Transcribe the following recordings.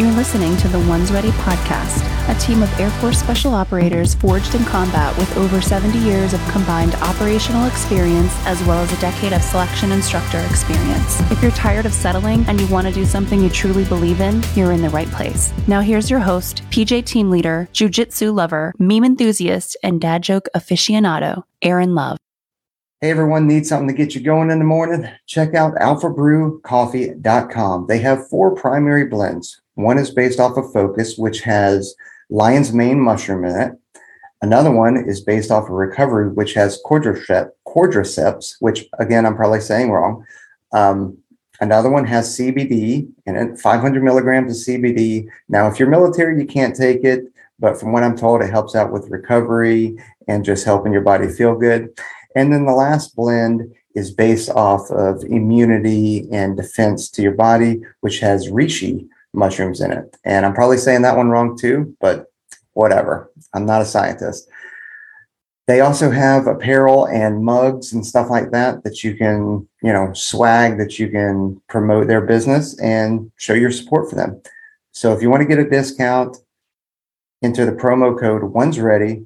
You're listening to the Ones Ready podcast, a team of Air Force special operators forged in combat with over 70 years of combined operational experience as well as a decade of selection instructor experience. If you're tired of settling and you want to do something you truly believe in, you're in the right place. Now, here's your host, PJ team leader, jujitsu lover, meme enthusiast, and dad joke aficionado, Aaron Love. Hey, everyone, need something to get you going in the morning? Check out alphabrewcoffee.com. They have four primary blends. One is based off of Focus, which has lion's mane mushroom in it. Another one is based off of Recovery, which has cordyceps, cordyceps which again, I'm probably saying wrong. Um, another one has CBD in it, 500 milligrams of CBD. Now, if you're military, you can't take it, but from what I'm told, it helps out with recovery and just helping your body feel good. And then the last blend is based off of immunity and defense to your body, which has reishi mushrooms in it. And I'm probably saying that one wrong too, but whatever. I'm not a scientist. They also have apparel and mugs and stuff like that that you can, you know, swag that you can promote their business and show your support for them. So if you want to get a discount, enter the promo code one's ready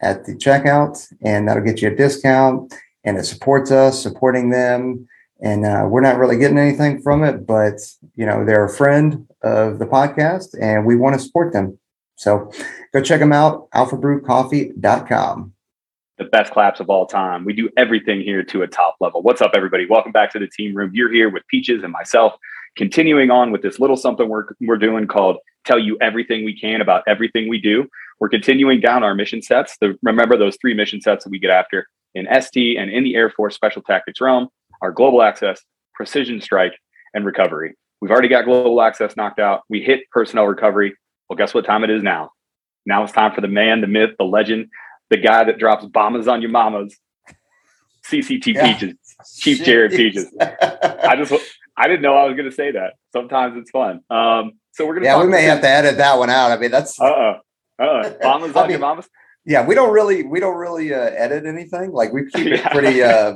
at the checkout, and that'll get you a discount. And it supports us, supporting them. And uh, we're not really getting anything from it, but you know they're a friend of the podcast, and we want to support them. So go check them out, alphabrewcoffee.com. The best claps of all time. We do everything here to a top level. What's up, everybody? Welcome back to the team room. You're here with Peaches and myself, continuing on with this little something we're, we're doing called Tell You Everything We Can About Everything We Do. We're continuing down our mission sets. The, remember those three mission sets that we get after in ST and in the Air Force Special Tactics realm are global access, precision strike, and recovery. We've already got global access knocked out. We hit personnel recovery. Well, guess what time it is now? Now it's time for the man, the myth, the legend, the guy that drops bombs on your mamas. CCT yeah. Peaches, Chief Jeez. Jared Peaches. I just, I didn't know I was going to say that. Sometimes it's fun. Um, so we're going to. Yeah, we may have to edit that one out. I mean, that's. Uh uh-uh. uh. On mean, your mamas. Yeah, we don't really, we don't really uh, edit anything. Like we keep it pretty. uh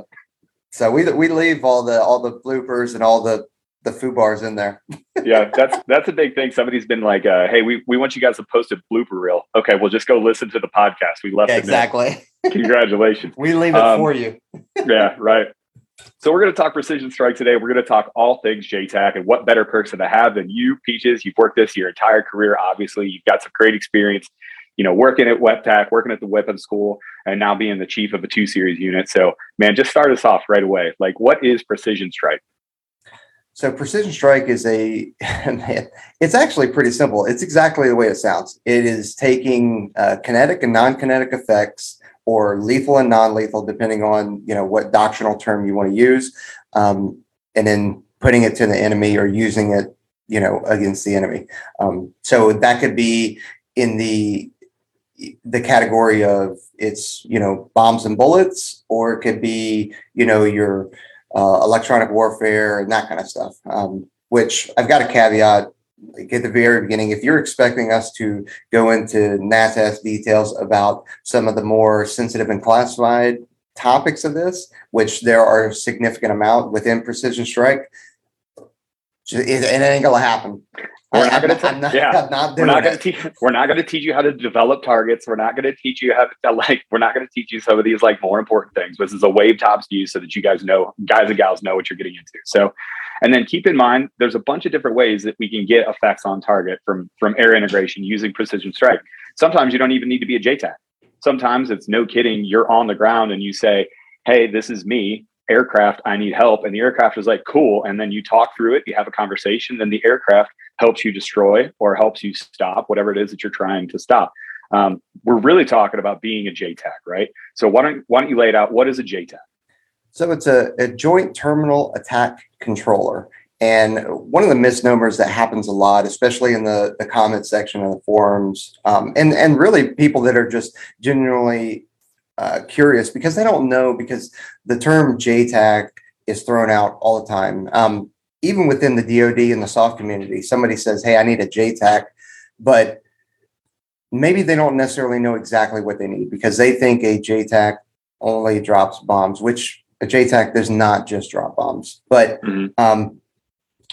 So we we leave all the all the bloopers and all the the foo bars in there. yeah, that's that's a big thing. Somebody's been like, uh, "Hey, we, we want you guys to post a blooper reel." Okay, well, just go listen to the podcast. We left yeah, exactly. Congratulations. we leave it um, for you. yeah, right. So we're going to talk precision strike today. We're going to talk all things JTAC and what better person to have than you, Peaches. You've worked this your entire career. Obviously, you've got some great experience. You know, working at WEPTAC, working at the weapon school, and now being the chief of a two series unit. So, man, just start us off right away. Like, what is precision strike? So precision strike is a it's actually pretty simple. It's exactly the way it sounds. It is taking uh, kinetic and non-kinetic effects or lethal and non-lethal depending on, you know, what doctrinal term you want to use um, and then putting it to the enemy or using it, you know, against the enemy. Um, so that could be in the the category of it's, you know, bombs and bullets or it could be, you know, your uh, electronic warfare and that kind of stuff. Um, which I've got a caveat like at the very beginning. If you're expecting us to go into NASA's details about some of the more sensitive and classified topics of this, which there are a significant amount within Precision Strike, it, it ain't gonna happen. We're not going to. Yeah, not we're not going to teach. We're not going to teach you how to develop targets. We're not going to teach you how to like. We're not going to teach you some of these like more important things. This is a wave tops view so that you guys know, guys and gals know what you're getting into. So, and then keep in mind, there's a bunch of different ways that we can get effects on target from from air integration using precision strike. Sometimes you don't even need to be a JTAC. Sometimes it's no kidding. You're on the ground and you say, "Hey, this is me aircraft, I need help. And the aircraft is like, cool. And then you talk through it, you have a conversation, then the aircraft helps you destroy or helps you stop whatever it is that you're trying to stop. Um, we're really talking about being a JTAC, right? So why don't why don't you lay it out? What is a JTAC? So it's a, a joint terminal attack controller. And one of the misnomers that happens a lot, especially in the, the comment section of the forums, um, and, and really people that are just genuinely uh, curious because they don't know because the term JTAC is thrown out all the time. Um, even within the DoD and the soft community, somebody says, "Hey, I need a JTAC," but maybe they don't necessarily know exactly what they need because they think a JTAC only drops bombs, which a JTAC does not just drop bombs. But mm-hmm. um,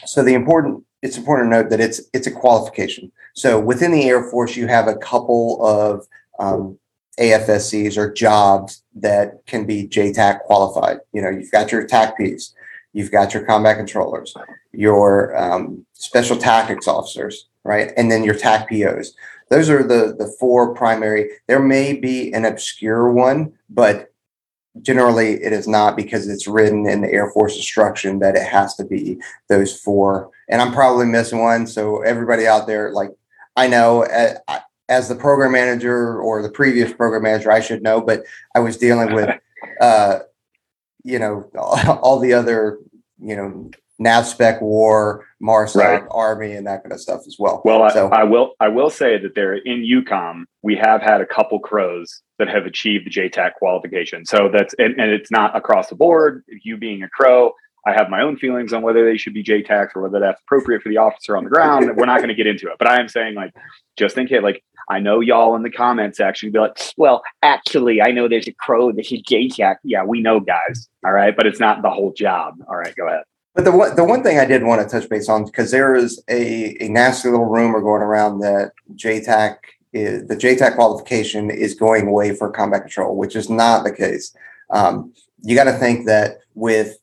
so the important it's important to note that it's it's a qualification. So within the Air Force, you have a couple of um, AFSCs or jobs that can be JTAC qualified. You know, you've got your TACPs, you've got your combat controllers, your um, special tactics officers, right, and then your TACPOs. Those are the the four primary. There may be an obscure one, but generally it is not because it's written in the Air Force instruction that it has to be those four. And I'm probably missing one. So everybody out there, like I know uh, as the program manager or the previous program manager, I should know, but I was dealing with, uh, you know, all the other, you know, NAVSPEC war, MARSOC, right. Army, and that kind of stuff as well. Well, so, I, I, will I will say that there in EUCOM, we have had a couple crows that have achieved the JTAC qualification. So that's and, and it's not across the board. You being a crow, I have my own feelings on whether they should be JTAC or whether that's appropriate for the officer on the ground. We're not going to get into it, but I am saying like just in case, like I know y'all in the comment section be like, well, actually, I know there's a crow that should JTAC. Yeah, we know, guys. All right, but it's not the whole job. All right, go ahead. But the one, the one thing I did want to touch base on because there is a, a nasty little rumor going around that JTAC is the JTAC qualification is going away for combat control, which is not the case. Um, you got to think that with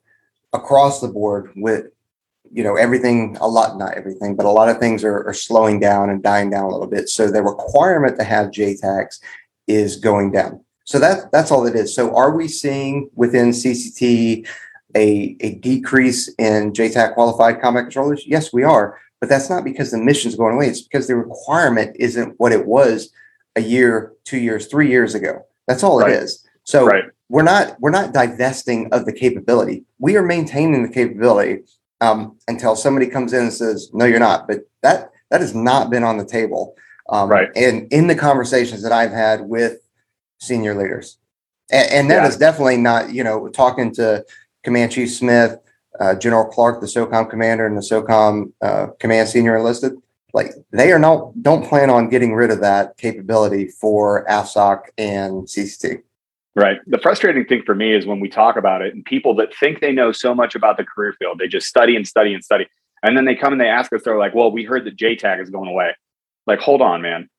across the board, with you know everything, a lot, not everything, but a lot of things are, are slowing down and dying down a little bit. So the requirement to have JTACs is going down. So that that's all it is. So are we seeing within CCT a, a decrease in JTAC qualified combat controllers? Yes, we are. But that's not because the mission's going away. It's because the requirement isn't what it was a year, two years, three years ago. That's all right. it is. So right. we're not we're not divesting of the capability. We are maintaining the capability um, until somebody comes in and says, "No, you're not." But that that has not been on the table. Um, right. And in the conversations that I've had with senior leaders, and, and that yeah. is definitely not you know talking to Command Chief Smith, uh, General Clark, the SOCOM commander, and the SOCOM uh, command senior enlisted. Like they are not don't plan on getting rid of that capability for AFSOC and CCT. Right. The frustrating thing for me is when we talk about it and people that think they know so much about the career field, they just study and study and study. And then they come and they ask us, they're like, well, we heard that JTAC is going away. Like, hold on, man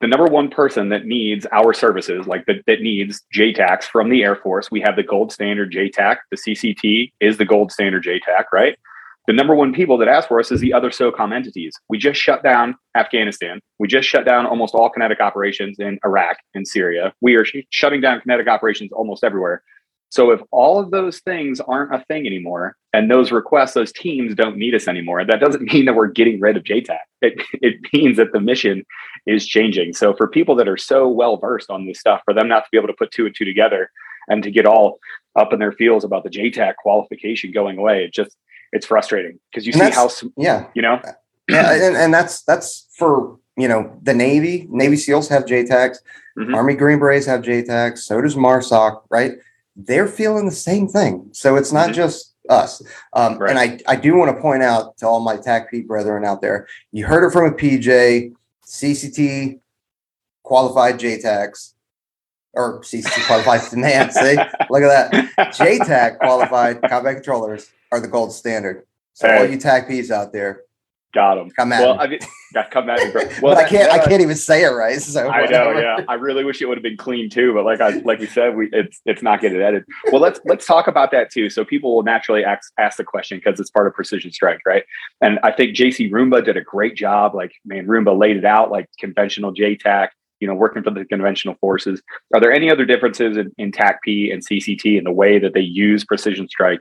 the number one person that needs our services, like that, that needs JTACs from the Air Force, we have the gold standard JTAC. The CCT is the gold standard JTAC, right? The number one people that ask for us is the other SOCOM entities. We just shut down Afghanistan. We just shut down almost all kinetic operations in Iraq and Syria. We are sh- shutting down kinetic operations almost everywhere. So if all of those things aren't a thing anymore, and those requests, those teams don't need us anymore, that doesn't mean that we're getting rid of JTAC. It, it means that the mission is changing. So for people that are so well versed on this stuff, for them not to be able to put two and two together and to get all up in their feels about the JTAC qualification going away, it just it's frustrating because you and see how yeah you know yeah and, and that's that's for you know the Navy Navy SEALs have JTACs, mm-hmm. Army Green Berets have JTACs, so does MARSOC, right? they're feeling the same thing. So it's not mm-hmm. just us. Um, right. And I, I do want to point out to all my TACP brethren out there, you heard it from a PJ, CCT qualified JTACs or CCT qualified demand. See, look at that. JTAC qualified combat controllers are the gold standard. So hey. all you TACPs out there, Got him. Come at well, me. I mean, come at me, bro. Well, but I can't. I can't even say it right. So I know. Yeah, I really wish it would have been clean too. But like I, like we said, we it's it's not getting edited. Well, let's let's talk about that too. So people will naturally ask ask the question because it's part of precision strike, right? And I think JC Roomba did a great job. Like man, Roomba laid it out like conventional JTAC. You know, working for the conventional forces. Are there any other differences in, in TACP and CCT in the way that they use precision strike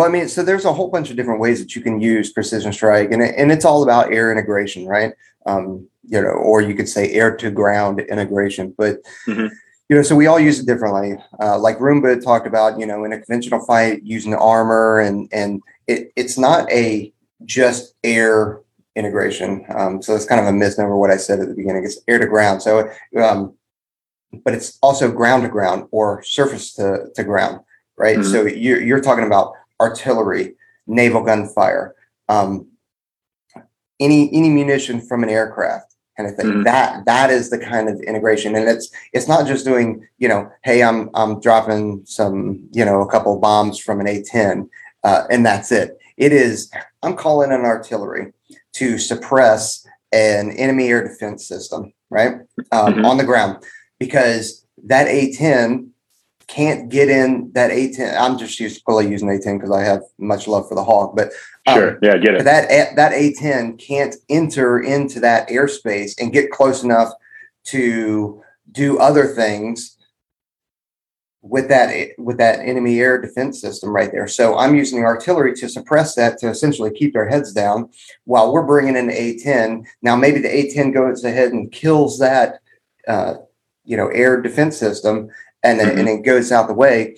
well, I mean, so there's a whole bunch of different ways that you can use precision strike, and and it's all about air integration, right? Um, you know, or you could say air to ground integration. But mm-hmm. you know, so we all use it differently. Uh, like Roomba talked about, you know, in a conventional fight using armor, and and it, it's not a just air integration. Um, so it's kind of a misnomer what I said at the beginning. It's air to ground. So, um, but it's also ground to ground or surface to, to ground, right? Mm-hmm. So you're, you're talking about artillery, naval gunfire, um, any any munition from an aircraft kind of thing. Mm-hmm. That that is the kind of integration, and it's it's not just doing you know, hey, I'm I'm dropping some you know a couple bombs from an A10, uh, and that's it. It is I'm calling an artillery to suppress an enemy air defense system, right? Um, Mhm. On the ground, because that A10 can't get in that A10. I'm just usually using A10 because I have much love for the Hog, but um, Sure. Yeah, get it. that A- that A10 can't enter into that airspace and get close enough to do other things with that with that enemy air defense system right there. So I'm using the artillery to suppress that to essentially keep their heads down while we're bringing in the A10. Now maybe the A10 goes ahead and kills that uh, you know air defense system and then, and it goes out the way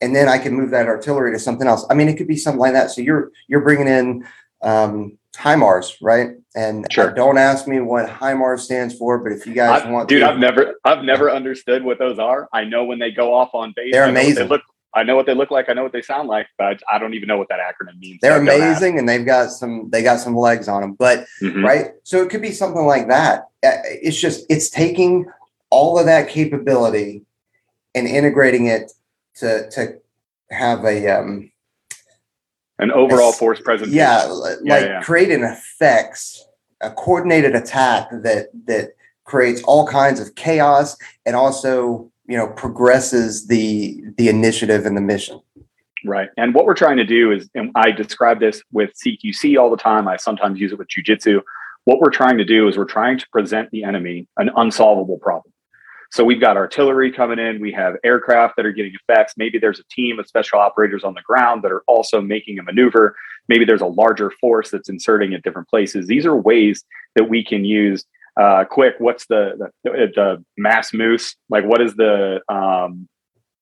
and then I can move that artillery to something else. I mean, it could be something like that. So you're you're bringing in um, HIMARS, right? And Sure. don't ask me what HIMARS stands for, but if you guys I- want, dude, to, I've never, I've never understood what those are. I know when they go off on base, They're what they amazing. look, I know what they look like. I know what they sound like, but I don't even know what that acronym means. they're amazing, and they've got some they got some legs on them. But Mhm. right, so it could be something like that. Uh, It's just it's taking all of that capability and integrating it to to have a um, An overall It's- force presentation. yeah, li- Yeah, like yeah. creating effects, a coordinated attack that that creates all kinds of chaos and also you know progresses the the initiative and the mission. Right. And what we're trying to do is, and I describe this with CQC all the time. I sometimes use it with jujitsu. What we're trying to do is we're trying to present the enemy an unsolvable problem. So we've got artillery coming in, we have aircraft that are getting effects. Maybe there's a team of special operators on the ground that are also making a maneuver. Maybe there's a larger force that's inserting at different places. These are ways that we can use. Uh, quick, what's the, the the mass moose? Like, what is the um,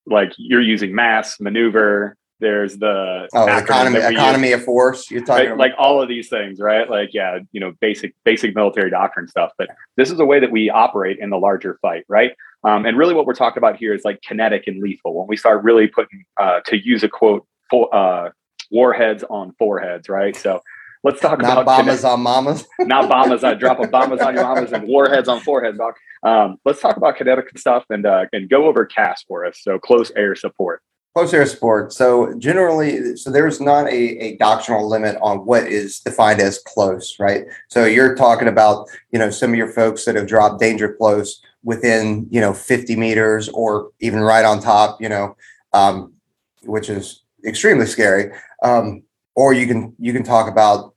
like? You're using mass maneuver. There's the Oh, economy use. economy of force. You're talking about? like all of these things right? Like yeah you know basic basic military doctrine stuff but this is a way that we operate in the larger fight right? Um, and really what we're talking about here is like kinetic and lethal. When we start really putting uh, to use a quote uh, warheads on foreheads right? So let's talk not about bombers kinetic- on mamas. not bombers i drop a bombers on your mamas and warheads on foreheads doc um, let's talk about kinetic stuff and uh, and go over CAS for us so close air support Close air support. So generally, so there's not a, a doctrinal limit on what is defined as close, right? So you're talking about, you know, some of your folks that have dropped danger close within, you know, 50 meters or even right on top, you know, um, which is extremely scary. Um, or you can you can talk about,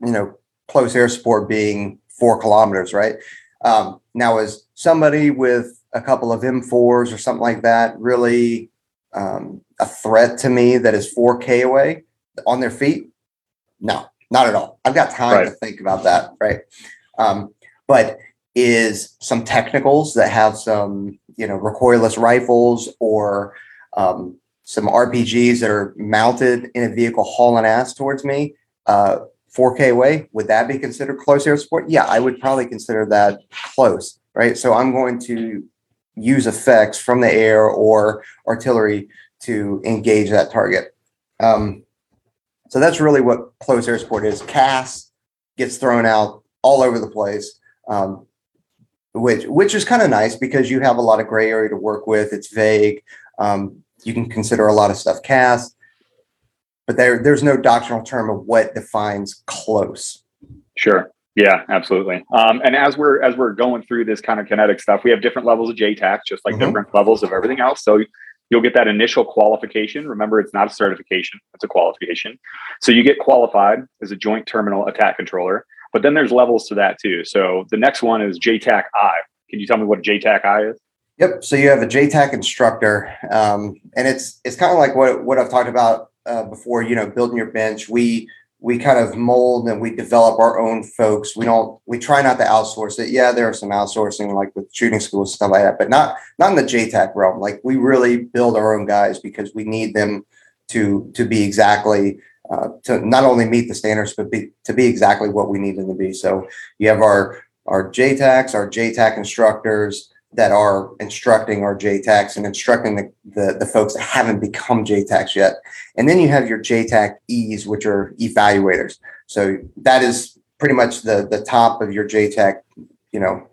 you know, close air support being four kilometers, right? Um, now, is somebody with a couple of M4s or something like that really um, a threat to me that is 4K away on their feet? No, not at all. I've got time Right. to think about that, right? Um, but is some technicals that have some, you know, recoilless rifles or um, some RPGs that are mounted in a vehicle hauling ass towards me, uh, 4K away, would that be considered close air support? Yeah, I would probably consider that close, right? So I'm going to use effects from the air or artillery to engage that target. Um, so that's really what close air support is. CAS gets thrown out all over the place, um, which which is kind of nice because you have a lot of gray area to work with. It's vague. Um, you can consider a lot of stuff CAS, but there there's no doctrinal term of what defines close. Sure. Yeah, absolutely. Um, and as we're as we're going through this kind of kinetic stuff, we have different levels of JTAC, just like Mhm. different levels of everything else. So you'll get that initial qualification. Remember, it's not a certification; it's a qualification. So you get qualified as a Joint Terminal Attack Controller. But then there's levels to that too. So the next one is JTAC I. Can you tell me what a JTAC I is? Yep. So you have a JTAC instructor, um, and it's it's kind of like what what I've talked about uh, before. You know, building your bench. We we kind of mold and we develop our own folks. We don't we try not to outsource it. Yeah, there are some outsourcing like with shooting schools stuff like that, but not not in the JTAC realm. Like we really build our own guys because we need them to to be exactly uh, to not only meet the standards but be, to be exactly what we need them to be. So you have our our JTACs, our JTAC instructors that are instructing our JTACs and instructing the, the, the folks that haven't become JTACs yet. And then you have your JTAC E's, which are evaluators. So that is pretty much the, the top of your JTAC, you know,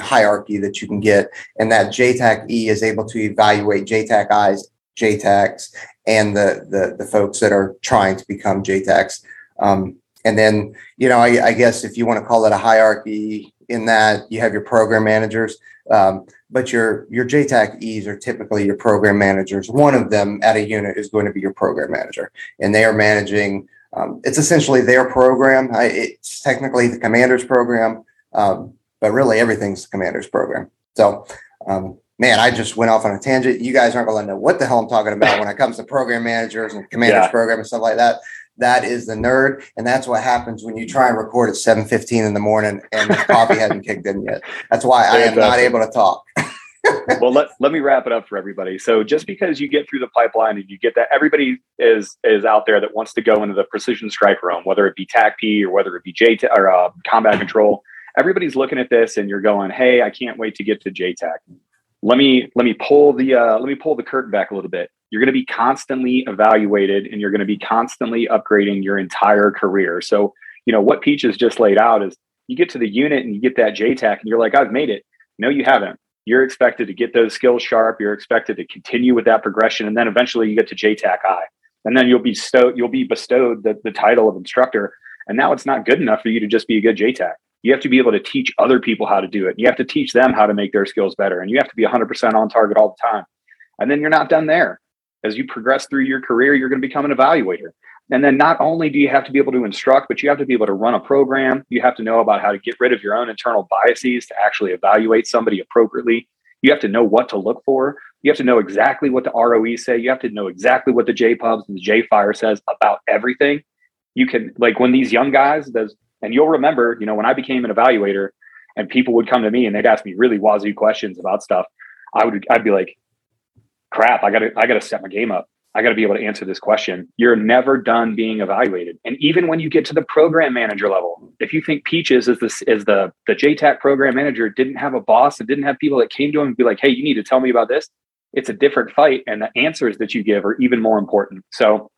hierarchy that you can get. And that JTAC E is able to evaluate JTAC I's, JTACs, and the, the, the folks that are trying to become JTACs. Um, and then, you know, I, I, guess if you want to call it a hierarchy in that, you have your program managers, um, but your your JTAC-Es are typically your program managers. One of them at a unit is going to be your program manager, and they are managing. Um, it's essentially their program. I, it's technically the commander's program, um, but really everything's the commander's program. So, um, man, I just went off on a tangent. You guys aren't going to know what the hell I'm talking about when it comes to program managers and commanders yeah. program and stuff like that. That is the nerd, and that's what happens when you try and record at 7:15 in the morning and the coffee hasn't kicked in yet. That's why I am not able to talk. well, let, let me wrap it up for everybody. So just because you get through the pipeline and you get that, everybody is is out there that wants to go into the precision strike realm, whether it be TACP or whether it be J or uh, combat control. Everybody's looking at this and you're going, "Hey, I can't wait to get to JTAC." Let me let me pull the uh, let me pull the curtain back a little bit you're going to be constantly evaluated and you're going to be constantly upgrading your entire career. So, you know, what Peach has just laid out is you get to the unit and you get that JTAC and you're like, I've made it. No, you haven't. You're expected to get those skills sharp. You're expected to continue with that progression. And then eventually you get to JTAC I. And then you'll be stowed, you'll be bestowed the, the title of instructor. And now it's not good enough for you to just be a good JTAC. You have to be able to teach other people how to do it. You have to teach them how to make their skills better. And you have to be 100% on target all the time. And then you're not done there as you progress through your career, you're going to become an evaluator. And then not only do you have to be able to instruct, but you have to be able to run a program. You have to know about how to get rid of your own internal biases to actually evaluate somebody appropriately. You have to know what to look for. You have to know exactly what the ROE say. You have to know exactly what the JPubs and the JFire says about everything. You can like when these young guys, does and you'll remember, you know, when I became an evaluator and people would come to me and they'd ask me really wazoo questions about stuff, I would I'd be like, crap, I gotta, I gotta set my game up. I got to be able to answer this question. You're never done being evaluated. And even when you get to the program manager level, if you think Peaches is this is the the JTAC program manager didn't have a boss and didn't have people that came to him and be like, "Hey, you need to tell me about this." It's a different fight, and the answers that you give are even more important. So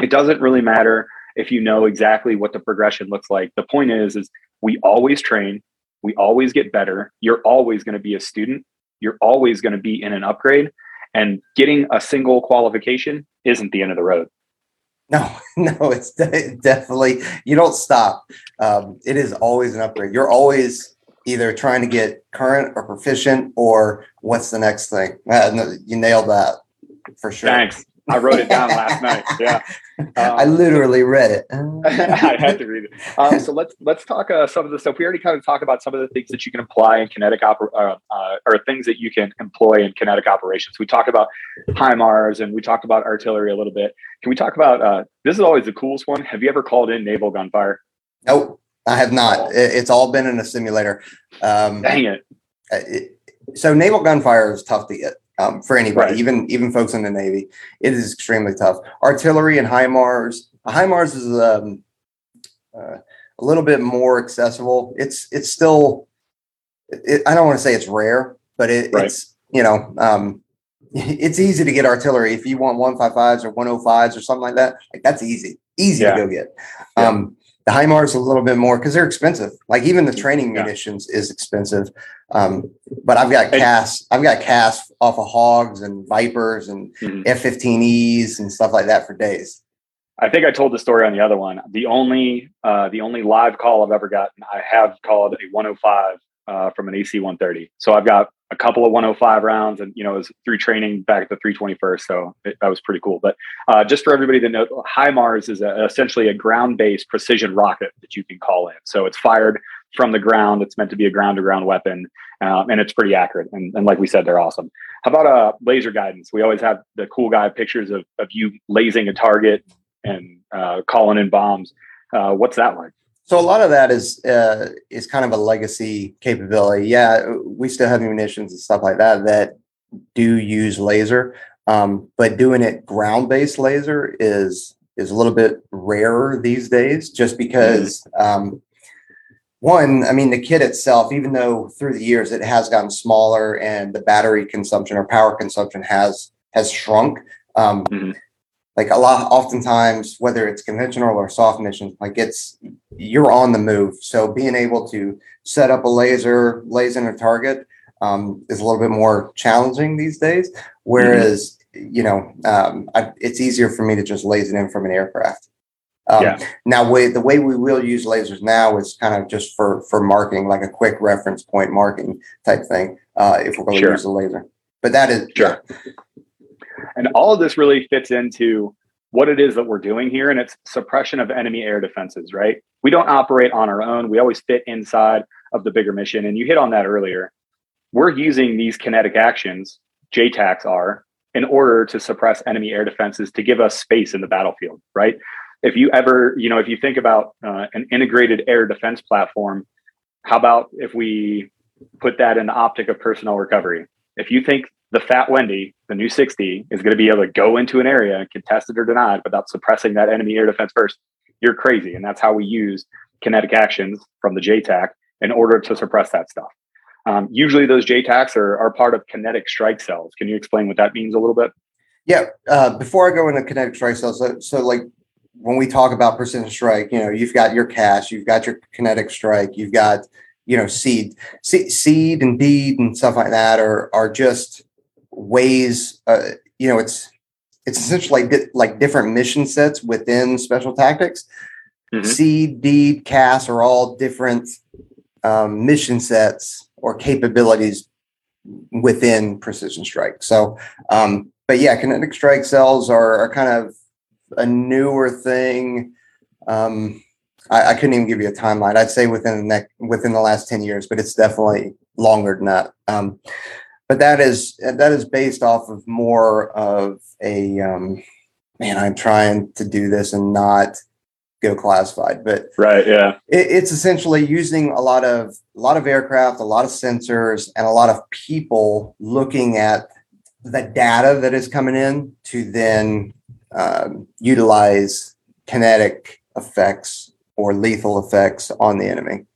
it doesn't really matter if you know exactly what the progression looks like. The point is, is we always train, we always get better. You're always going to be a student. You're always going to be in an upgrade and getting a single qualification isn't the end of the road. No, no, it's de- definitely, you don't stop. Um, it is always an upgrade. You're always either trying to get current or proficient or what's the next thing. Uh, you nailed that for sure. Thanks. I wrote it down last night. Yeah, um, I literally read it. I had to read it. Um, so let's let's talk uh, some of the stuff. We already kind of talked about some of the things that you can apply in kinetic oper- uh, uh, or things that you can employ in kinetic operations. We talked about HIMARS and we talked about artillery a little bit. Can we talk about uh, this? Is always the coolest one. Have you ever called in naval gunfire? Nope, I have not. It's all been in a simulator. Um, Dang it. Uh, it so naval gunfire is tough to get um, for anybody, right. even even folks in the Navy. It is extremely tough. Artillery and HIMARS. HIMARS is um, uh, a little bit more accessible. It's it's still. It, I don't want to say it's rare, but it, right. it's you know um, it's easy to get artillery if you want 155s or 105s or something like that. Like that's easy, easy yeah. to go get. Yeah. Um, the HIMARS a little bit more because they're expensive. Like even the training yeah. munitions is expensive. Um, but I've got CAS, I've got CAS off of hogs and vipers and mm-hmm. F-15Es and stuff like that for days. I think I told the story on the other one. The only uh, the only live call I've ever gotten, I have called a 105 uh, from an AC 130. So I've got a couple of 105 rounds, and you know, it was through training back at the 321st. So it, that was pretty cool. But uh, just for everybody to know, HIMARS is a, essentially a ground-based precision rocket that you can call in. So it's fired from the ground. It's meant to be a ground-to-ground weapon, um, and it's pretty accurate. And, and, like we said, they're awesome. How about uh, laser guidance? We always have the cool guy pictures of of you lasing a target and uh, calling in bombs. Uh, what's that like? So a lot of that is uh, is kind of a legacy capability. Yeah, we still have munitions and stuff like that that do use laser, um, but doing it ground based laser is is a little bit rarer these days, just because. Um, one, I mean, the kit itself, even though through the years it has gotten smaller and the battery consumption or power consumption has has shrunk, um, mm-hmm like a lot oftentimes whether it's conventional or soft missions like it's you're on the move so being able to set up a laser laser a target um, is a little bit more challenging these days whereas mm-hmm. you know um, I, it's easier for me to just laser in from an aircraft Um, Yeah. Now, way, the way we will use lasers now is kind of just for for marking, like a quick reference point marking type thing. Uh, if we're going to Sure. use a laser, but that is Sure. And all of this really fits into what it is that we're doing here, and it's suppression of enemy air defenses, right? We don't operate on our own. We always fit inside of the bigger mission. And you hit on that earlier. We're using these kinetic actions, JTACs are, in order to suppress enemy air defenses to give us space in the battlefield, right? If you ever, you know, if you think about uh, an integrated air defense platform, how about if we put that in the optic of personnel recovery? If you think the Fat Wendy, the new 60, is going to be able to go into an area, and contested or denied, without suppressing that enemy air defense first, you're crazy. And that's how we use kinetic actions from the JTAC in order to suppress that stuff. Um, usually, those JTACs are, are part of kinetic strike cells. Can you explain what that means a little bit? Yeah. Uh, before I go into kinetic strike cells, so, so like when we talk about precision strike, you know, you've got your CAS, you've got your kinetic strike, you've got, you know, SEAD, Se- SEAD and DEAD and stuff like that are are just ways. Uh, you know, it's it's essentially like, di- like different mission sets within special tactics. Mhm. SEAD, DEAD, CAS are all different um, mission sets or capabilities within precision strike. So, um, but yeah, kinetic strike cells are, are kind of a newer thing. Um, I, I couldn't even give you a timeline. I'd say within the next, within the last ten years, but it's definitely longer than that. But that is that is based off of more of a um, man. I'm trying to do this and not go classified, but Right. Yeah. it, it's essentially using a lot of a lot of aircraft, a lot of sensors, and a lot of people looking at the data that is coming in to then um, utilize kinetic effects or lethal effects on the enemy.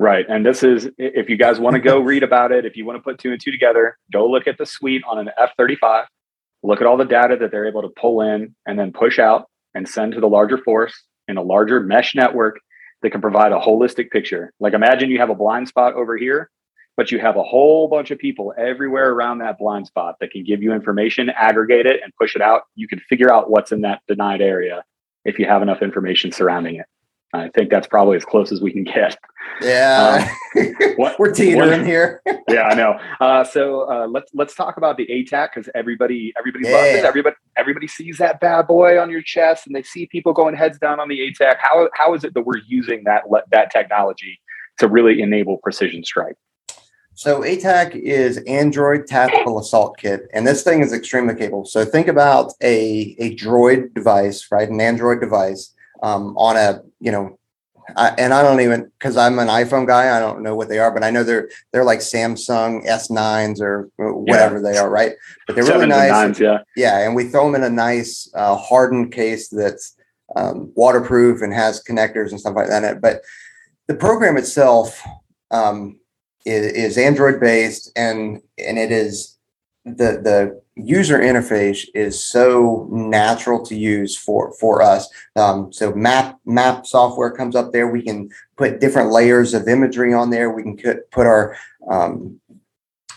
Right. And this is, if you guys want to go read about it, if you want to put two and two together, go look at the suite on an F 35, look at all the data that they're able to pull in and then push out and send to the larger force in a larger mesh network that can provide a holistic picture. Like imagine you have a blind spot over here, but you have a whole bunch of people everywhere around that blind spot that can give you information, aggregate it, and push it out. You can figure out what's in that denied area if you have enough information surrounding it. I think that's probably as close as we can get. Yeah, what- we're teetering what- here. yeah, I know. Uh, so uh, let's let's talk about the ATAK because everybody everybody loves it. Everybody everybody sees that bad boy on your chest, and they see people going heads down on the ATAK. How how is it that we're using that that technology to really enable precision strike? So ATAK is Android Tactical Assault Kit, and this thing is extremely capable. So think about a a droid device, right? An Android device um, on a you know, I, and I don't even because I'm an iPhone guy. I don't know what they are, but I know they're they're like Samsung S9s or whatever they are, right? But they're really nice. nines, yeah. Yeah, and we throw them in a nice uh, hardened case that's um, waterproof and has connectors and stuff like that. in it. But the program itself um, is, is Android based, and and it is the the user interface is so natural to use for for us. Um, so map map software comes up there. We can put different layers of imagery on there. We can put our um,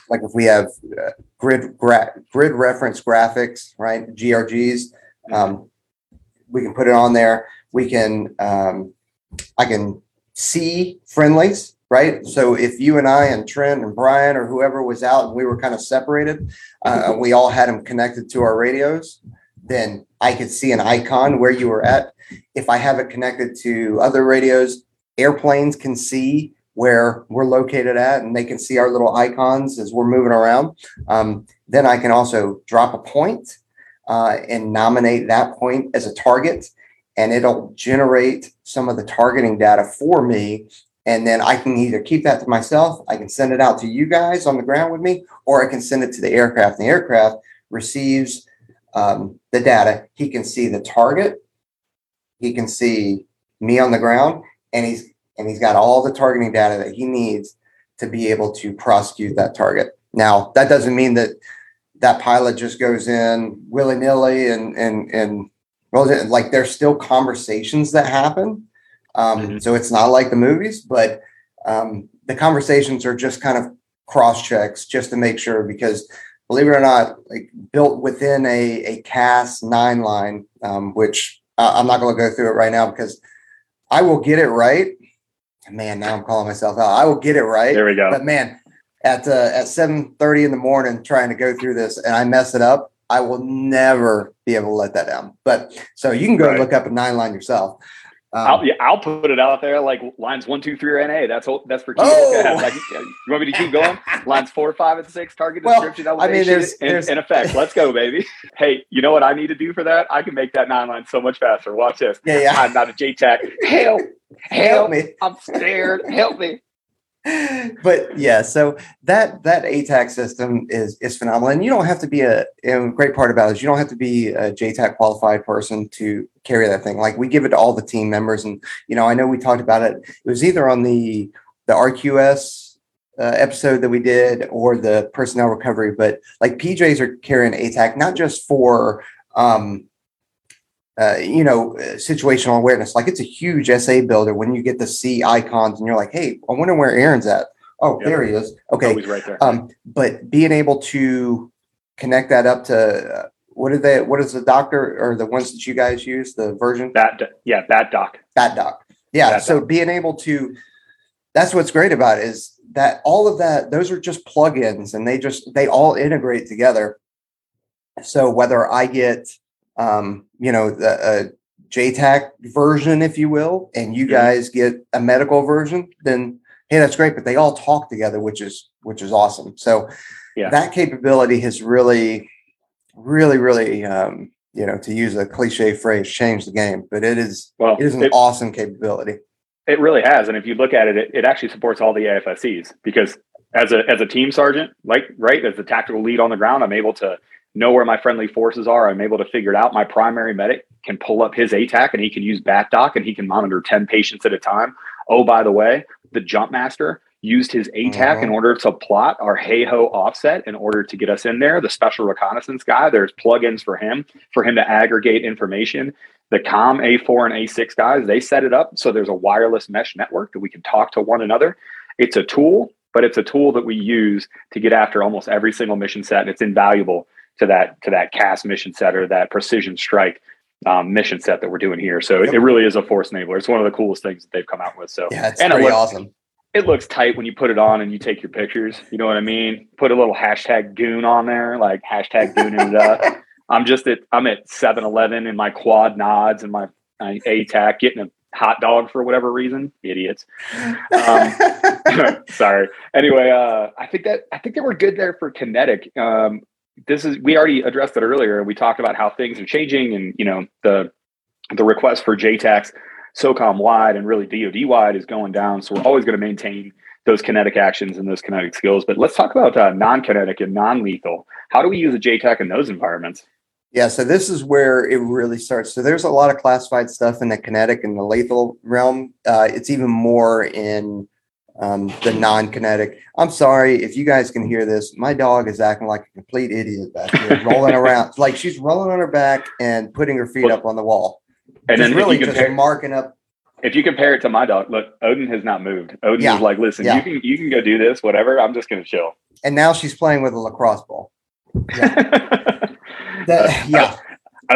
like if we have uh, grid gra- grid reference graphics, right? GRGs. Um, we can put it on there. We can um, I can see friendlies, right? So if you and I and Trent and Brian or whoever was out and we were kind of separated, uh, we all had them connected to our radios, then I could see an icon where you were at. If I have it connected to other radios, airplanes can see where we're located at and they can see our little icons as we're moving around. Um, then I can also drop a point uh, and nominate that point as a target, and it'll generate some of the targeting data for me. And then I can either keep that to myself, I can send it out to you guys on the ground with me, or I can send it to the aircraft. And the aircraft receives um, the data. He can see the target, he can see me on the ground, and he's and he's got all the targeting data that he needs to be able to prosecute that target. Now, that doesn't mean that that pilot just goes in willy nilly and and and well, like there's still conversations that happen. Um, Mhm. So it's not like the movies, but um, the conversations are just kind of cross checks just to make sure because believe it or not, like built within a a CAS nine line, um, which uh, I'm not going to go through it right now because I will get it right. Man, now I'm calling myself out. I will get it right. There we go. But man, at uh, at 7:30 in the morning, trying to go through this, and I mess it up, I will never be able to let that down. But so you can go Right. look up a nine line yourself. Um, I'll, yeah, I'll put it out there like lines one, two, three are NA. That's that's for. Oh! Like, you want me to keep going? Lines four, five, and six. Target Well, description. I mean, there's- in, there's- in effect. Let's go, baby. Hey, you know what I need to do for that? I can make that nine line so much faster. Watch this. yeah, yeah. I'm not a JTAC. Help! Help Help! me. I'm scared. Help me. But yeah, so that that ATAK system is is phenomenal, and you don't have to be a. Great part about it is you don't have to be a JTAC qualified person to carry that thing. Like we give it to all the team members, and you know I know we talked about it. It was either on the the RQS uh, episode that we did or the personnel recovery, but like PJs are carrying ATAK not just for um, uh, you know, uh, situational awareness. Like it's a huge SA builder when you get to see icons and you're like, hey, I wonder where Aaron's at. Oh, Yep. there he is. Okay. Always right there. Um, but being able to connect that up to uh, what are they? What is the doctor or the ones that you guys use? The version Bat, yeah, BATDOK. that doc. Yeah. Bat so being able to, that's what's great about it is that all of that, those are just plugins and they just, they all integrate together. So whether I get, um, you know, the uh, JTAC version, if you will, and you guys get a medical version, then hey, that's great. But they all talk together, which is which is awesome. So Yeah. that capability has really, really, really, um, you know, to use a cliche phrase, changed the game. But it is Well, it is an it- awesome capability. It really has, and if you look at it, it, it actually supports all the AFSCs because as a as a team sergeant, like right as the tactical lead on the ground, I'm able to know where my friendly forces are. I'm able to figure it out. My primary medic can pull up his ATAK and he can use BATDOK and he can monitor ten patients at a time. Oh, by the way, the jump master used his ATAK in Mhm. order to plot our HAHO offset in order to get us in there. The special reconnaissance guy, there's plugins for him for him to aggregate information the COM A4 and A6 guys, they set it up so there's a wireless mesh network that we can talk to one another. It's a tool, but it's a tool that we use to get after almost every single mission set. And it's invaluable to that to that cast mission set or that precision strike um, mission set that we're doing here. So Yep. it really is a force enabler. It's one of the coolest things that they've come out with. So Yeah, it's And it pretty looks- awesome. it looks tight when you put it on and you take your pictures. You know what I mean? Put a little hashtag goon on there, like hashtag gooning it up. I'm just at I'm at 7-Eleven in my quad nods and my, my ATAK getting a hot dog for whatever reason. Idiots. Um, Sorry. Anyway, uh, I think that I think that we're good there for kinetic. Um, this is we already addressed it earlier. We talked about how things are changing, and you know the the request for JTACs SOCOM wide and really DoD wide is going down. So we're always going to maintain those kinetic actions and those kinetic skills. But let's talk about uh, non-kinetic and non-lethal. How do we use a JTAC in those environments? Yeah, so this is where it really starts. So there's a lot of classified stuff in the kinetic and the lethal realm. Uh, it's even more in um, the non-kinetic. I'm sorry if you guys can hear this. My dog is acting like a complete idiot back here, rolling around like she's rolling on her back and putting her feet Well, up on the wall. And Just then really just compare, marking up. if you compare it to my dog, look, Odin has not moved. Odin Yeah. is like, listen, Yeah. you can you can go do this, whatever. I'm just going to chill. And now she's playing with a lacrosse ball. That- yeah,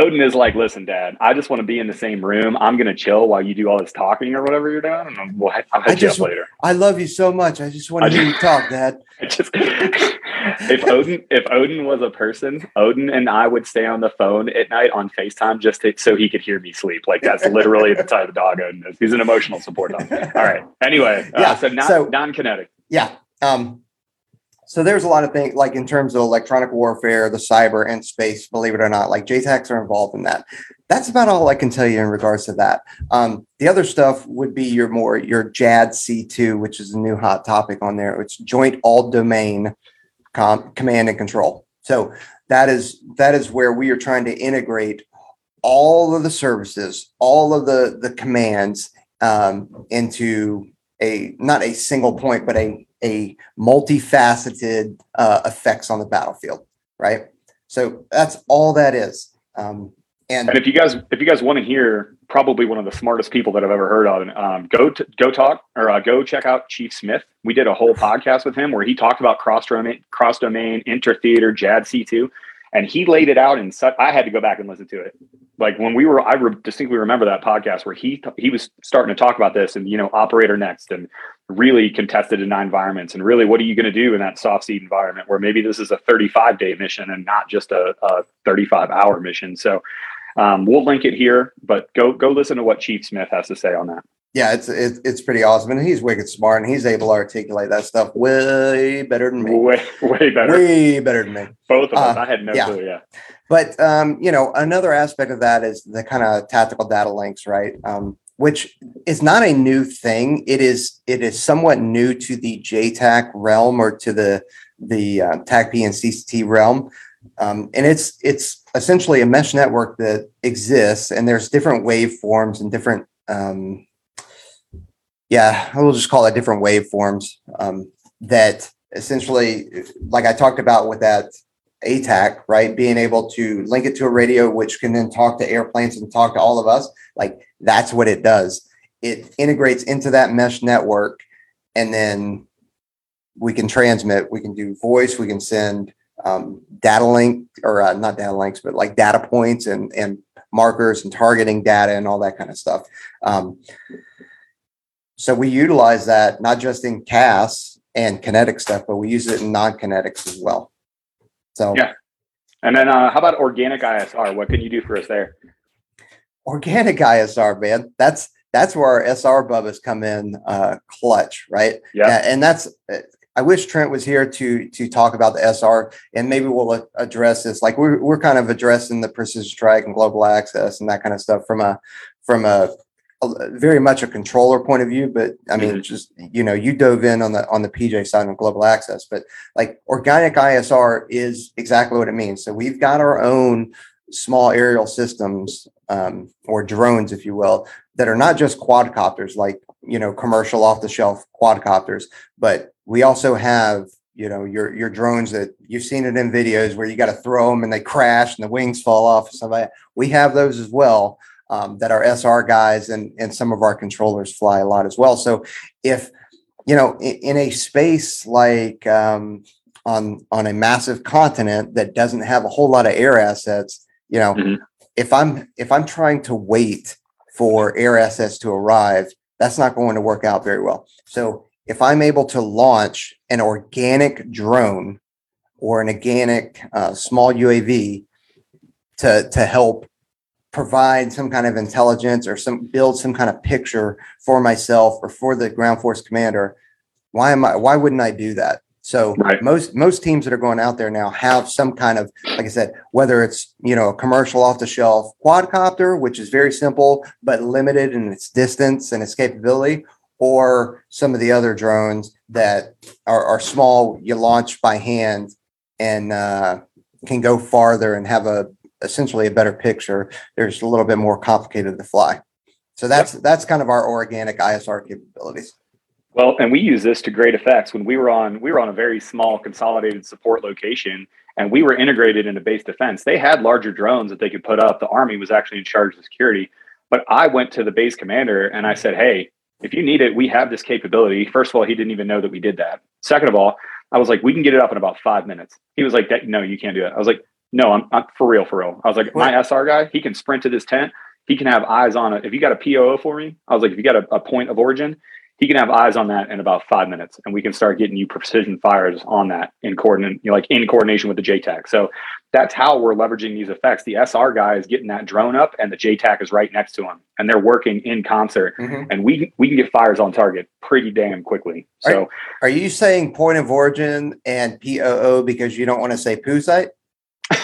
Odin is like, listen, Dad, I just want to be in the same room. I'm gonna chill while you do all this talking or whatever you're doing, and I'm, we'll, I'll I hit you up later. I love you so much. I just want to hear you talk, Dad. Just if Odin if Odin was a person, Odin and I would stay on the phone at night on Facetime just to, so he could hear me sleep. Like that's literally the type of dog Odin is. He's an emotional support dog. All right. Anyway, uh, Yeah, so, non, so- non-kinetic. Yeah. Um, so there's a lot of things like in terms of electronic warfare, the cyber and space, believe it or not, like JTACs are involved in that. That's about all I can tell you in regards to that. Um, the other stuff would be your more your JAD C2, which is a new hot topic on there. It's joint all domain com- command and control. So that is that is where we are trying to integrate all of the services, all of the the commands um, into a not a single point, but a a multifaceted uh, effects on the battlefield, right? So that's all that is. Um, and And if you guys if you guys want to hear probably one of the smartest people that I've ever heard of, um, go to, go talk or uh, go check out Chief Smith. We did a whole podcast with him where he talked about cross domain cross domain inter theater JAD C two. and he laid it out in such. I had to go back and listen to it. Like when we were, I re- distinctly remember that podcast where he he was starting to talk about this and you know operator next and really contested in nine environments and really what are you going to do in that soft seed environment where maybe this is a 35 day mission and not just a, a 35 hour mission. So um, we'll link it here, but go go listen to what Chief Smith has to say on that. Yeah, it's it's, it's pretty awesome, and he's wicked smart, and he's able to articulate that stuff way better than me. Way way better. Way better than me. Both of us. Uh, I had no yeah. clue. Yeah. But um, you know, another aspect of that is the kind of tactical data links, right? Um, which is not a new thing. It is it is somewhat new to the JTAC realm or to the the uh, TACP and CCT realm, um, and it's it's essentially a mesh network that exists, and there's different waveforms and different um, yeah, we'll just call it different waveforms um, that essentially, like I talked about with that ATAK, right? Being able to link it to a radio, which can then talk to airplanes and talk to all of us. Like that's what it does. It integrates into that mesh network, and then we can transmit. We can do voice. We can send um, data link or uh, not data links, but like data points and and markers and targeting data and all that kind of stuff. Um, so we utilize that not just in CAS and kinetic stuff, but we use it in non-kinetics as well. So yeah. And then uh, how about organic ISR? What can you do for us there? Organic ISR, man. That's that's where our SR bubbas come in uh, clutch, right? Yeah. And that's I wish Trent was here to to talk about the SR, and maybe we'll address this. Like we're we're kind of addressing the precision strike and global access and that kind of stuff from a from a very much a controller point of view, but I mean, mm-hmm. just you know, you dove in on the on the PJ side of global access, but like organic ISR is exactly what it means. So we've got our own small aerial systems um, or drones, if you will, that are not just quadcopters, like you know, commercial off the shelf quadcopters, but we also have you know your your drones that you've seen it in videos where you got to throw them and they crash and the wings fall off. So we have those as well um, that our SR guys and, and some of our controllers fly a lot as well. So if, you know, in, in a space like um, on, on a massive continent that doesn't have a whole lot of air assets, you know, mm-hmm. if I'm, if I'm trying to wait for air assets to arrive, that's not going to work out very well. So if I'm able to launch an organic drone or an organic uh, small UAV to, to help provide some kind of intelligence or some build some kind of picture for myself or for the ground force commander why am i why wouldn't i do that so right. most most teams that are going out there now have some kind of like i said whether it's you know a commercial off the shelf quadcopter which is very simple but limited in its distance and its capability or some of the other drones that are, are small you launch by hand and uh, can go farther and have a essentially a better picture. There's a little bit more complicated to fly. So that's yep. that's kind of our organic ISR capabilities. Well, and we use this to great effects. When we were on, we were on a very small consolidated support location, and we were integrated into base defense. They had larger drones that they could put up. The Army was actually in charge of security. But I went to the base commander and I said, "Hey, if you need it, we have this capability." First of all, he didn't even know that we did that. Second of all, I was like, "We can get it up in about five minutes." He was like, "No, you can't do it." I was like, no, I'm, I'm for real, for real. I was like, my SR guy, he can sprint to this tent. He can have eyes on it. If you got a POO for me, I was like, if you got a, a point of origin, he can have eyes on that in about five minutes, and we can start getting you precision fires on that in coordinate, you know, like in coordination with the JTAC. So that's how we're leveraging these effects. The SR guy is getting that drone up, and the JTAC is right next to him, and they're working in concert. Mm-hmm. And we we can get fires on target pretty damn quickly. So, are, are you saying point of origin and POO because you don't want to say poo site?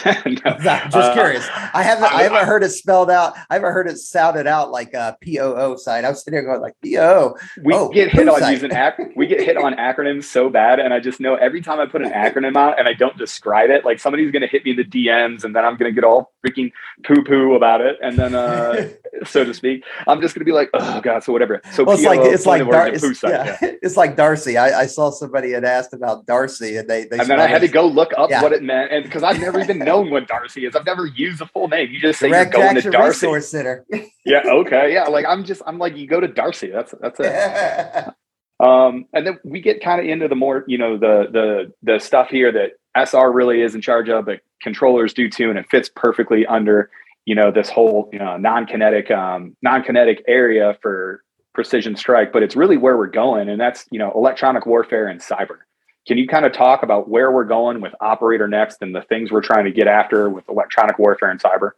no, just uh, curious. I haven't I, haven't heard it spelled out. I haven't heard it sounded out like a POO site. I was sitting there going like P O. We oh, get hit on site. using ac- we get hit on acronyms so bad, and I just know every time I put an acronym out and I don't describe it, like somebody's gonna hit me in the DMs, and then I'm gonna get all freaking poo poo about it, and then uh, so to speak, I'm just gonna be like, oh god, so whatever. So well, it's like it's like Dar- it's, yeah, yeah. it's like Darcy. I, I, saw somebody had asked about Darcy, and they, they and then I had to go look up yeah. what it meant, and because I've never even even known what Darcy is. I've never used a full name. You just say Direct you're going to Darcy. Resource Center. yeah. Okay. Yeah. Like I'm just. I'm like you go to Darcy. That's that's it. um, and then we get kind of into the more you know the the the stuff here that SR really is in charge of, but controllers do too, and it fits perfectly under you know this whole you know non-kinetic um, non-kinetic area for precision strike. But it's really where we're going, and that's you know electronic warfare and cyber. Can you kind of talk about where we're going with Operator Next and the things we're trying to get after with electronic warfare and cyber?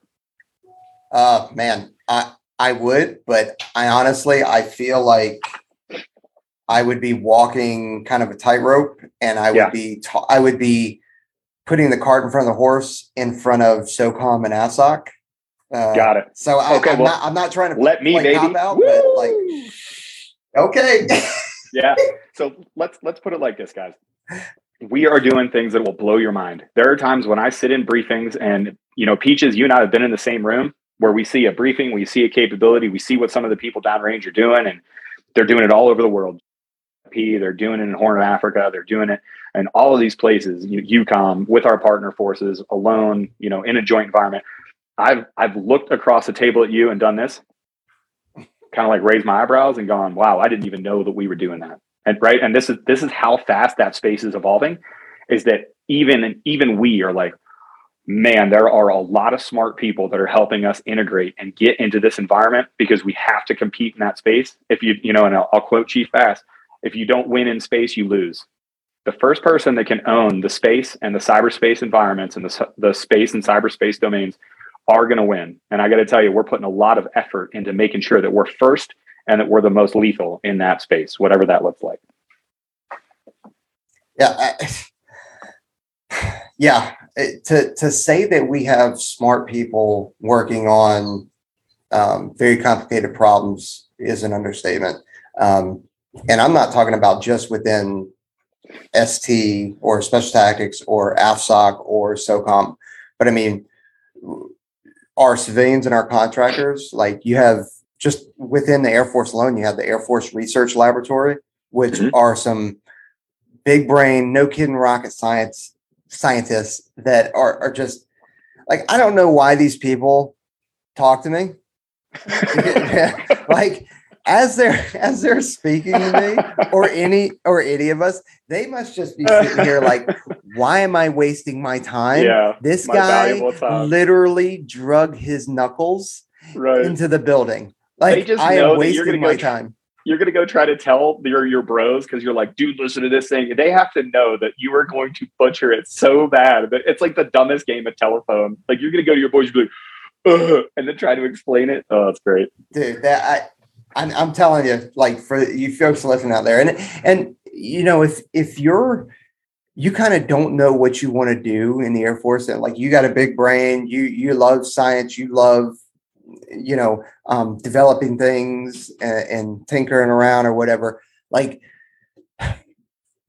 Uh, man, I I would, but I honestly I feel like I would be walking kind of a tightrope, and I would Yeah. be ta- I would be putting the cart in front of the horse in front of SOCOM and ASOC. Uh, Got it. So I, Okay, I'm well, not I'm not trying to Let me, baby. out, but like okay. yeah. So let's let's put it like this, guys. We are doing things that will blow your mind. There are times when I sit in briefings and you know, Peaches, you and I have been in the same room where we see a briefing, we see a capability, we see what some of the people downrange are doing, and they're doing it all over the world. P, they're doing it in Horn of Africa, they're doing it in all of these places, EUCOM with our partner forces, alone, you know, in a joint environment. I've I've looked across the table at you and done this, kind of like raised my eyebrows and gone, wow, I didn't even know that we were doing that. And right. And this is this is how fast that space is evolving, is that even even we are like, man, there are a lot of smart people that are helping us integrate and get into this environment because we have to compete in that space. If you, you know, and I'll, I'll quote Chief Bass, if you don't win in space, you lose. The first person that can own the space and the cyberspace environments and the, the space and cyberspace domains are going to win. And I got to tell you, we're putting a lot of effort into making sure that we're first and that we're the most lethal in that space, whatever that looks like. Yeah. I, yeah. It- to, to say that we have smart people working on um, very complicated problems is an understatement. Um, and I'm not talking about just within ST or Special Tactics or AFSOC or SOCOM, but I mean, our civilians and our contractors, like you have just within the Air Force alone, you have the Air Force Research Laboratory, which Mhm. are some big brain, no kidding rocket science scientists that are, are just like, I don't know why these people talk to me. like as they're as they're speaking to me or any or any of us, they must just be sitting here like, why am I wasting my time? yeah, This guy time. literally drug his knuckles right. into the building. Like just I know am that you're gonna my go time. You're gonna go try to tell your your bros because you're like, dude, listen to this thing. They have to know that you are going to butcher it so bad that it's like the dumbest game of telephone. Like you're gonna go to your boys, you're like, Ugh, and then try to explain it. Oh, that's great. dude that i I'm, I'm telling you like for you folks listening out there and and you know if if you're you kind of don't know what you want to do in the air force and like you got a big brain you you love science you love you know um developing things and, and tinkering around or whatever like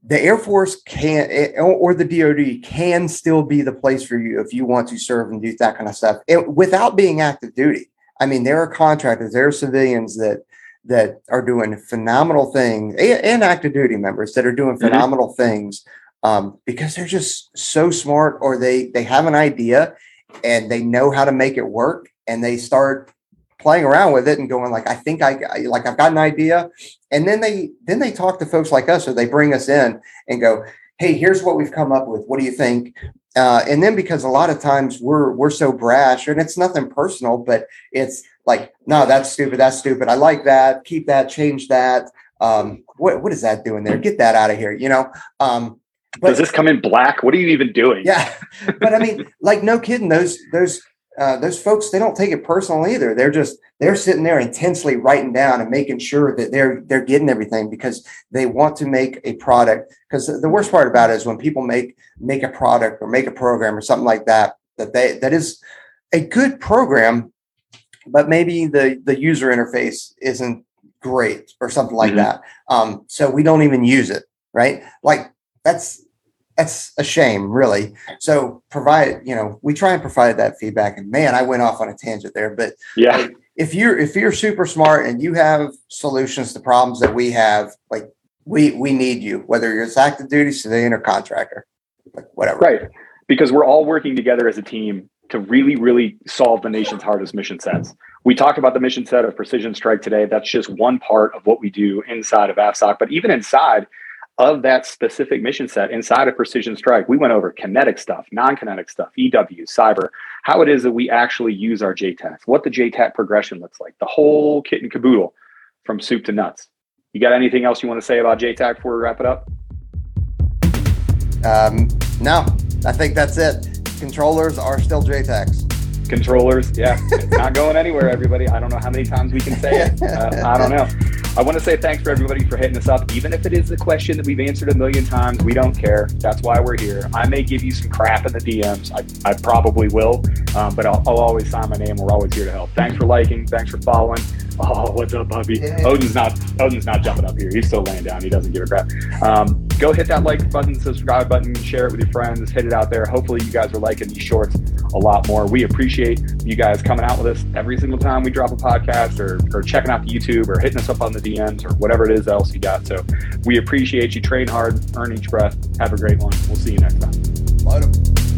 the air force can eh, or the dod can still be the place for you if you want to serve and do that kind of stuff it, without being active duty I mean, there are contractors, there are civilians that that are doing phenomenal things, and, and active duty members that are doing Mhm. phenomenal things um, because they're just so smart, or they they have an idea and they know how to make it work, and they start playing around with it and going like, I think I like I've got an idea, and then they then they talk to folks like us, or they bring us in and go, Hey, here's what we've come up with. What do you think? Uh, and then because a lot of times we're we're so brash, and it's nothing personal, but it's like, no, that's stupid. That's stupid. I like that. Keep that. Change that. Um, what what is that doing there? Get that out of here. You know. Um, but Does this come in black? What are you even doing? yeah, but I mean, like, no kidding. Those those uh, those folks, they don't take it personal either. They're just they're sitting there intensely writing down and making sure that they're they're getting everything because they want to make a product. Because the worst part about it is when people make make a product or make a program or something like that that they that is a good program, but maybe the the user interface isn't great or something like Mhm. that. Um, so we don't even use it, right? Like that's that's a shame, really. So provide, you know, we try and provide that feedback. And man, I went off on a tangent there, but Yeah. if you're if you're super smart and you have solutions to problems that we have, like we we need you, whether you're it's active duty, civilian, or contractor, like whatever. Right. Because we're all working together as a team to really, really solve the nation's hardest mission sets. We talked about the mission set of precision strike today. That's just one part of what we do inside of AFSOC. But even inside, of that specific mission set inside of Precision Strike. We went over kinetic stuff, non kinetic stuff, EW, cyber, how it is that we actually use our JTACs, what the JTAC progression looks like, the whole kit and caboodle from soup to nuts. You got anything else you want to say about JTAC before we wrap it up? Um, no, I think that's it. Controllers are still JTACs controllers. Yeah, not going anywhere, everybody. I don't know how many times we can say it. Uh, I don't know. I want to say thanks for everybody for hitting us up. Even if it is a question that we've answered a million times, we don't care. That's why we're here. I may give you some crap in the DMs. I, I probably will, um, but I'll, I'll, always sign my name. We're always here to help. Thanks for liking. Thanks for following. Oh, what's up, Bubby? Yeah. Odin's not Odin's not jumping up here. He's still laying down. He doesn't give a crap. Um, go hit that like button, subscribe button, share it with your friends, hit it out there. Hopefully, you guys are liking these shorts a lot more. We appreciate you guys coming out with us every single time we drop a podcast or, or checking out the YouTube or hitting us up on the DMs or whatever it is else you got. So we appreciate you. Train hard, earn each breath. Have a great one. We'll see you next time. Later.